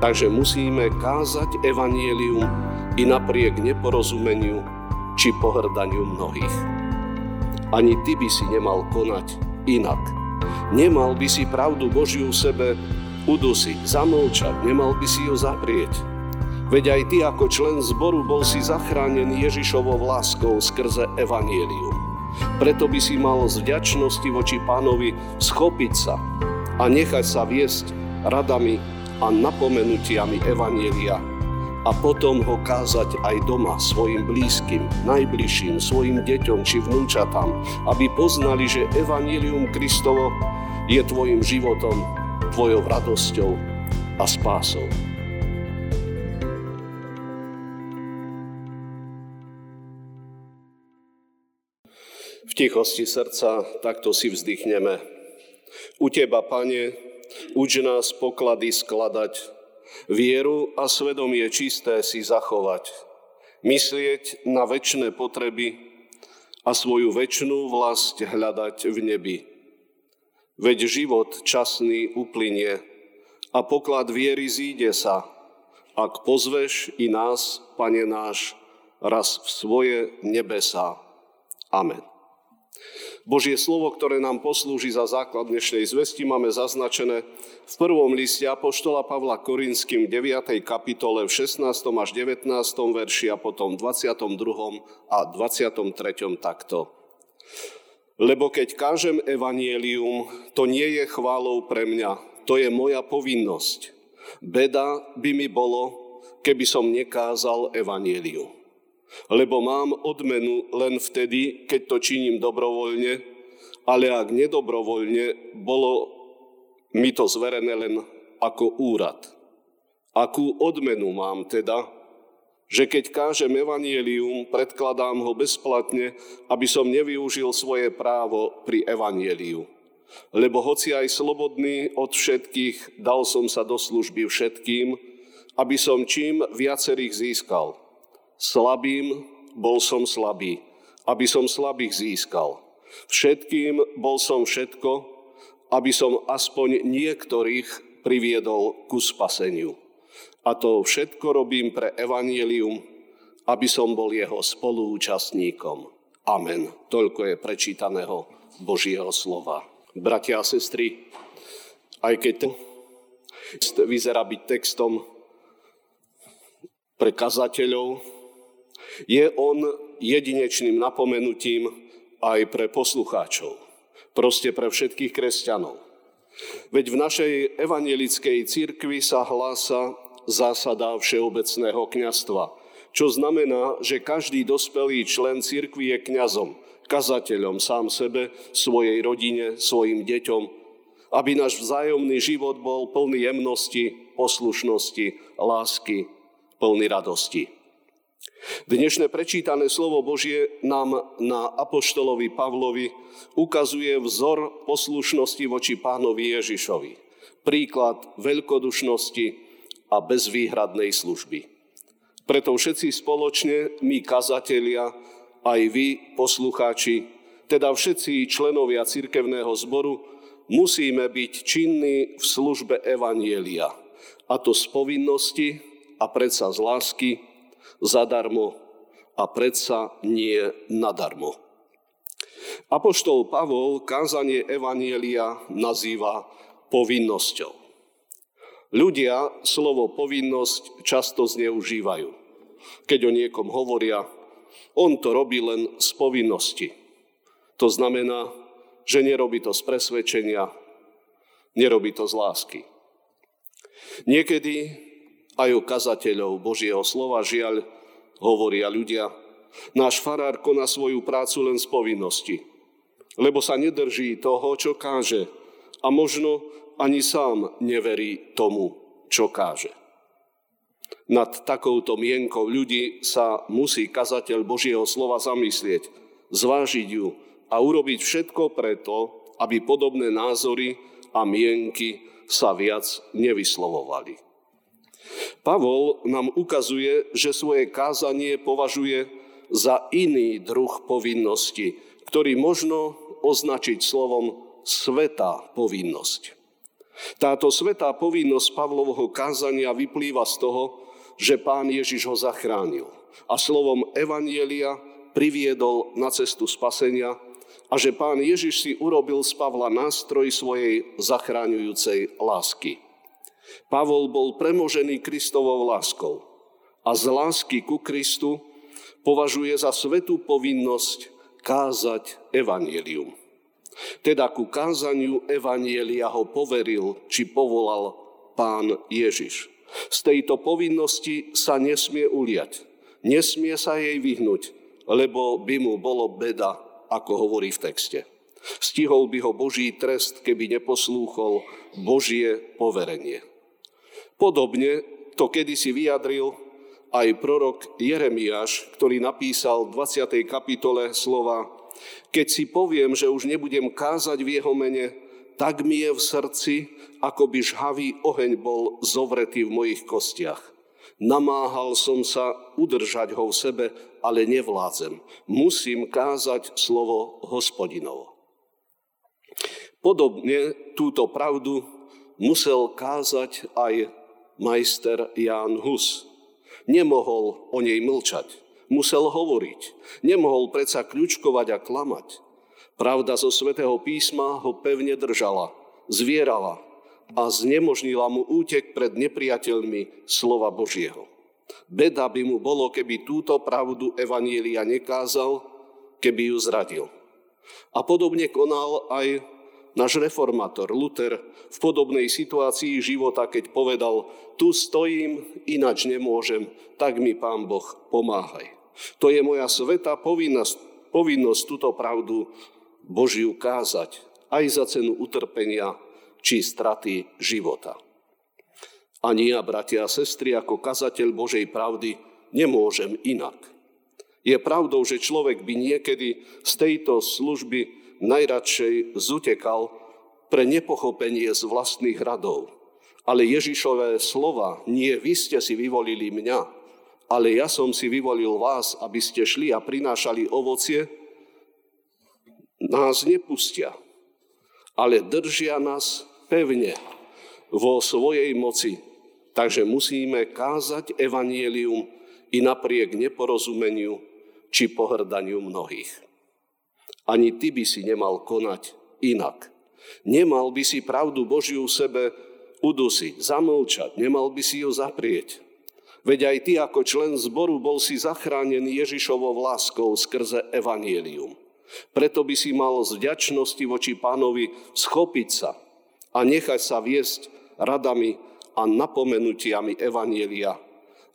Takže musíme kázať evanielium i napriek neporozumeniu či pohrdaniu mnohých. Ani ty by si nemal konať inak. Nemal by si pravdu Božiu sebe udusiť, zamlčať, nemal by si ju zaprieť. Veď aj ty ako člen zboru bol si zachránený Ježišovou láskou skrze evanielium. Preto by si mal z vďačnosti voči pánovi schopiť sa a nechať sa viesť radami a napomenutiami Evanielia a potom ho kázať aj doma svojim blízkym, najbližším, svojim deťom či vnúčatám, aby poznali, že Evangelium Kristovo je tvojim životom, tvojou radosťou a spásou. V tichosti srdca takto si vzdychneme. U Teba, Pane, uč nás poklady skladať Vieru a svedomie čisté si zachovať, myslieť na väčšie potreby a svoju väčšnú vlast hľadať v nebi. Veď život časný uplynie a poklad viery zíde sa, ak pozveš i nás, Pane náš, raz v svoje nebesa. Amen. Božie slovo, ktoré nám poslúži za základ dnešnej zvesti, máme zaznačené v prvom liste Apoštola Pavla Korinským 9. kapitole v 16. až 19. verši a potom v 22. a 23. takto. Lebo keď kážem evanielium, to nie je chválou pre mňa, to je moja povinnosť. Beda by mi bolo, keby som nekázal evanielium lebo mám odmenu len vtedy, keď to činím dobrovoľne, ale ak nedobrovoľne, bolo mi to zverené len ako úrad. Akú odmenu mám teda, že keď kážem evanielium, predkladám ho bezplatne, aby som nevyužil svoje právo pri evanieliu. Lebo hoci aj slobodný od všetkých, dal som sa do služby všetkým, aby som čím viacerých získal – Slabým bol som slabý, aby som slabých získal. Všetkým bol som všetko, aby som aspoň niektorých priviedol ku spaseniu. A to všetko robím pre evanielium, aby som bol jeho spolúčastníkom. Amen. Toľko je prečítaného Božieho slova. Bratia a sestry, aj keď vyzerá byť textom pre kazateľov, je on jedinečným napomenutím aj pre poslucháčov, proste pre všetkých kresťanov. Veď v našej evangelickej cirkvi sa hlása zásada všeobecného kňastva, čo znamená, že každý dospelý člen cirkvi je kňazom, kazateľom sám sebe, svojej rodine, svojim deťom, aby náš vzájomný život bol plný jemnosti, poslušnosti, lásky, plný radosti. Dnešné prečítané slovo Božie nám na apoštolovi Pavlovi ukazuje vzor poslušnosti voči pánovi Ježišovi. Príklad veľkodušnosti a bezvýhradnej služby. Preto všetci spoločne, my kazatelia, aj vy, poslucháči, teda všetci členovia cirkevného zboru, musíme byť činní v službe Evanielia. A to z povinnosti a predsa z lásky, zadarmo a predsa nie nadarmo. Apoštol Pavol kázanie Evanielia nazýva povinnosťou. Ľudia slovo povinnosť často zneužívajú. Keď o niekom hovoria, on to robí len z povinnosti. To znamená, že nerobí to z presvedčenia, nerobí to z lásky. Niekedy aj o kazateľov Božieho slova žiaľ hovoria ľudia. Náš farár koná svoju prácu len z povinnosti, lebo sa nedrží toho, čo káže a možno ani sám neverí tomu, čo káže. Nad takouto mienkou ľudí sa musí kazateľ Božieho slova zamyslieť, zvážiť ju a urobiť všetko preto, aby podobné názory a mienky sa viac nevyslovovali. Pavol nám ukazuje, že svoje kázanie považuje za iný druh povinnosti, ktorý možno označiť slovom sveta povinnosť. Táto svetá povinnosť Pavlovho kázania vyplýva z toho, že pán Ježiš ho zachránil a slovom Evanielia priviedol na cestu spasenia a že pán Ježiš si urobil z Pavla nástroj svojej zachráňujúcej lásky. Pavol bol premožený Kristovou láskou a z lásky ku Kristu považuje za svetú povinnosť kázať evanielium. Teda ku kázaniu evanielia ho poveril, či povolal pán Ježiš. Z tejto povinnosti sa nesmie uliať. Nesmie sa jej vyhnúť, lebo by mu bolo beda, ako hovorí v texte. Stihol by ho Boží trest, keby neposlúchol Božie poverenie. Podobne to kedysi vyjadril aj prorok Jeremiáš, ktorý napísal v 20. kapitole slova Keď si poviem, že už nebudem kázať v jeho mene, tak mi je v srdci, ako by žhavý oheň bol zovretý v mojich kostiach. Namáhal som sa udržať ho v sebe, ale nevládzem. Musím kázať slovo hospodinovo. Podobne túto pravdu musel kázať aj majster Ján Hus, Nemohol o nej mlčať. Musel hovoriť. Nemohol predsa kľúčkovať a klamať. Pravda zo svätého písma ho pevne držala, zvierala a znemožnila mu útek pred nepriateľmi slova Božieho. Beda by mu bolo, keby túto pravdu Evanília nekázal, keby ju zradil. A podobne konal aj náš reformátor Luther v podobnej situácii života, keď povedal, tu stojím, inač nemôžem, tak mi Pán Boh pomáhaj. To je moja sveta povinnosť, povinnosť túto pravdu Božiu kázať, aj za cenu utrpenia či straty života. Ani ja, bratia a sestry, ako kazateľ Božej pravdy, nemôžem inak. Je pravdou, že človek by niekedy z tejto služby najradšej zutekal pre nepochopenie z vlastných radov. Ale Ježišové slova, nie vy ste si vyvolili mňa, ale ja som si vyvolil vás, aby ste šli a prinášali ovocie, nás nepustia, ale držia nás pevne vo svojej moci. Takže musíme kázať evanielium i napriek neporozumeniu či pohrdaniu mnohých. Ani ty by si nemal konať inak. Nemal by si pravdu Božiu v sebe udusiť, zamlčať, nemal by si ju zaprieť. Veď aj ty ako člen zboru bol si zachránený Ježišovou láskou skrze evanielium. Preto by si mal z vďačnosti voči pánovi schopiť sa a nechať sa viesť radami a napomenutiami evanielia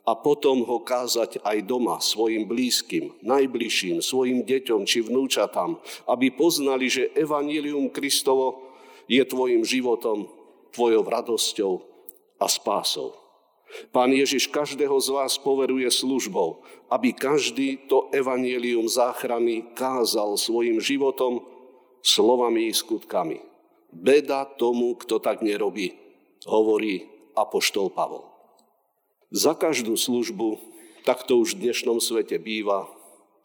a potom ho kázať aj doma svojim blízkym, najbližším, svojim deťom či vnúčatám, aby poznali, že Evangelium Kristovo je tvojim životom, tvojou radosťou a spásou. Pán Ježiš každého z vás poveruje službou, aby každý to evanielium záchrany kázal svojim životom, slovami i skutkami. Beda tomu, kto tak nerobí, hovorí apoštol Pavol. Za každú službu, tak to už v dnešnom svete býva,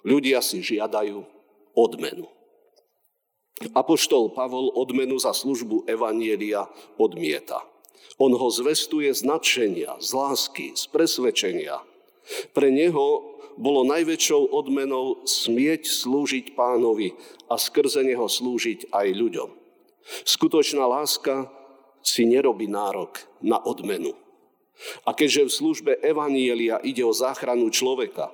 ľudia si žiadajú odmenu. Apoštol Pavol odmenu za službu Evanielia odmieta. On ho zvestuje z nadšenia, z lásky, z presvedčenia. Pre neho bolo najväčšou odmenou smieť slúžiť pánovi a skrze neho slúžiť aj ľuďom. Skutočná láska si nerobí nárok na odmenu. A keďže v službe Evanielia ide o záchranu človeka,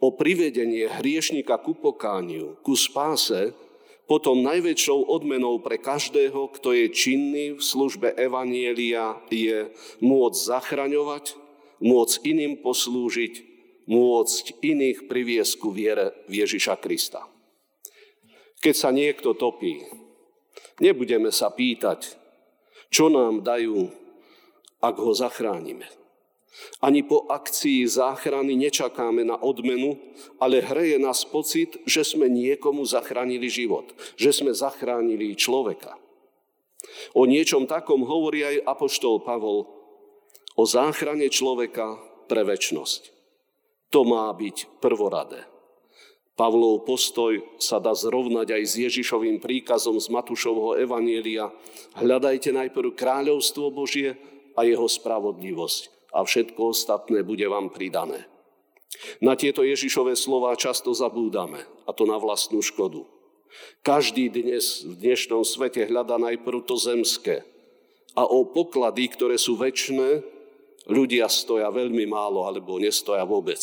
o privedenie hriešnika ku pokániu, ku spáse, potom najväčšou odmenou pre každého, kto je činný v službe Evanielia, je môcť zachraňovať, môcť iným poslúžiť, môcť iných priviesť ku viere Ježiša Krista. Keď sa niekto topí, nebudeme sa pýtať, čo nám dajú ak ho zachránime. Ani po akcii záchrany nečakáme na odmenu, ale hreje nás pocit, že sme niekomu zachránili život, že sme zachránili človeka. O niečom takom hovorí aj apoštol Pavol, o záchrane človeka pre väčnosť. To má byť prvoradé. Pavlov postoj sa dá zrovnať aj s Ježišovým príkazom z Matúšovho Evanielia. Hľadajte najprv kráľovstvo Božie a jeho spravodlivosť a všetko ostatné bude vám pridané. Na tieto Ježišové slova často zabúdame, a to na vlastnú škodu. Každý dnes v dnešnom svete hľadá najprv to zemské. A o poklady, ktoré sú väčšie, ľudia stoja veľmi málo alebo nestoja vôbec.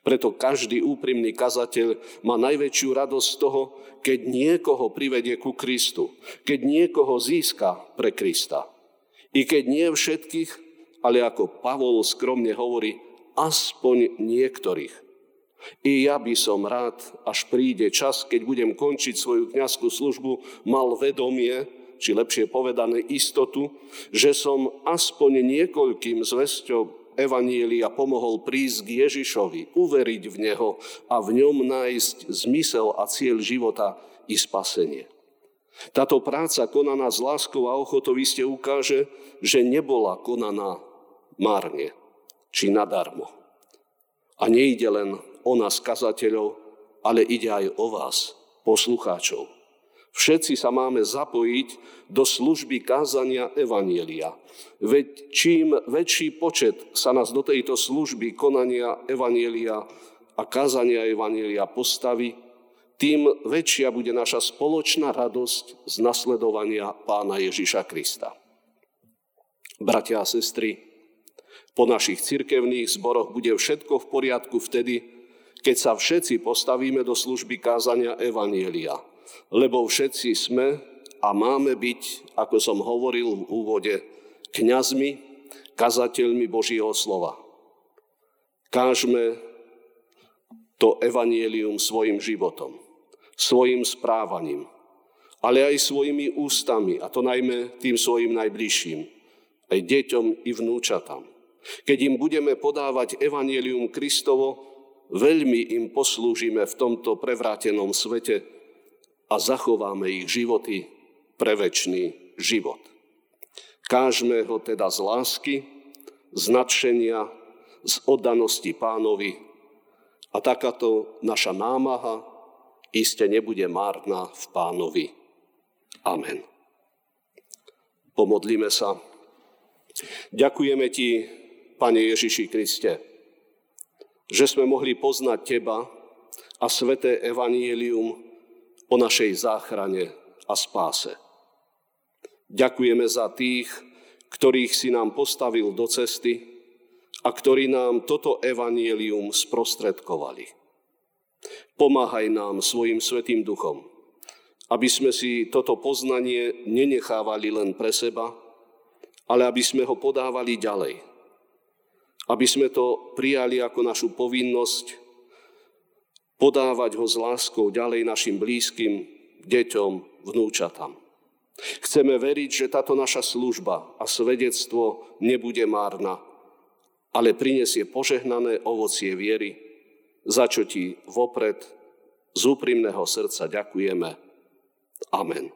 Preto každý úprimný kazateľ má najväčšiu radosť z toho, keď niekoho privedie ku Kristu, keď niekoho získa pre Krista. I keď nie všetkých, ale ako Pavol skromne hovorí, aspoň niektorých. I ja by som rád, až príde čas, keď budem končiť svoju kniazskú službu, mal vedomie, či lepšie povedané istotu, že som aspoň niekoľkým zvesťom Evanielia pomohol prísť k Ježišovi, uveriť v Neho a v ňom nájsť zmysel a cieľ života i spasenie. Táto práca konaná s láskou a ochotou iste ukáže, že nebola konaná márne či nadarmo. A nejde len o nás, kazateľov, ale ide aj o vás, poslucháčov. Všetci sa máme zapojiť do služby kázania Evanielia. Veď čím väčší počet sa nás do tejto služby konania Evanielia a kázania Evanielia postaví, tým väčšia bude naša spoločná radosť z nasledovania pána Ježiša Krista. Bratia a sestry, po našich cirkevných zboroch bude všetko v poriadku vtedy, keď sa všetci postavíme do služby kázania Evanielia – lebo všetci sme a máme byť, ako som hovoril v úvode, kňazmi, kazateľmi Božieho slova. Kážme to evanielium svojim životom, svojim správaním, ale aj svojimi ústami, a to najmä tým svojim najbližším, aj deťom i vnúčatám. Keď im budeme podávať evanielium Kristovo, veľmi im poslúžime v tomto prevrátenom svete, a zachováme ich životy pre väčší život. Kážme ho teda z lásky, z nadšenia, z oddanosti pánovi a takáto naša námaha iste nebude márna v pánovi. Amen. Pomodlíme sa. Ďakujeme ti, Pane Ježiši Kriste, že sme mohli poznať Teba a sveté evanielium, o našej záchrane a spáse. Ďakujeme za tých, ktorých si nám postavil do cesty a ktorí nám toto evanielium sprostredkovali. Pomáhaj nám svojim svetým duchom, aby sme si toto poznanie nenechávali len pre seba, ale aby sme ho podávali ďalej. Aby sme to prijali ako našu povinnosť podávať ho s láskou ďalej našim blízkym, deťom, vnúčatám. Chceme veriť, že táto naša služba a svedectvo nebude márna, ale prinesie požehnané ovocie viery, za čo ti vopred z úprimného srdca ďakujeme. Amen.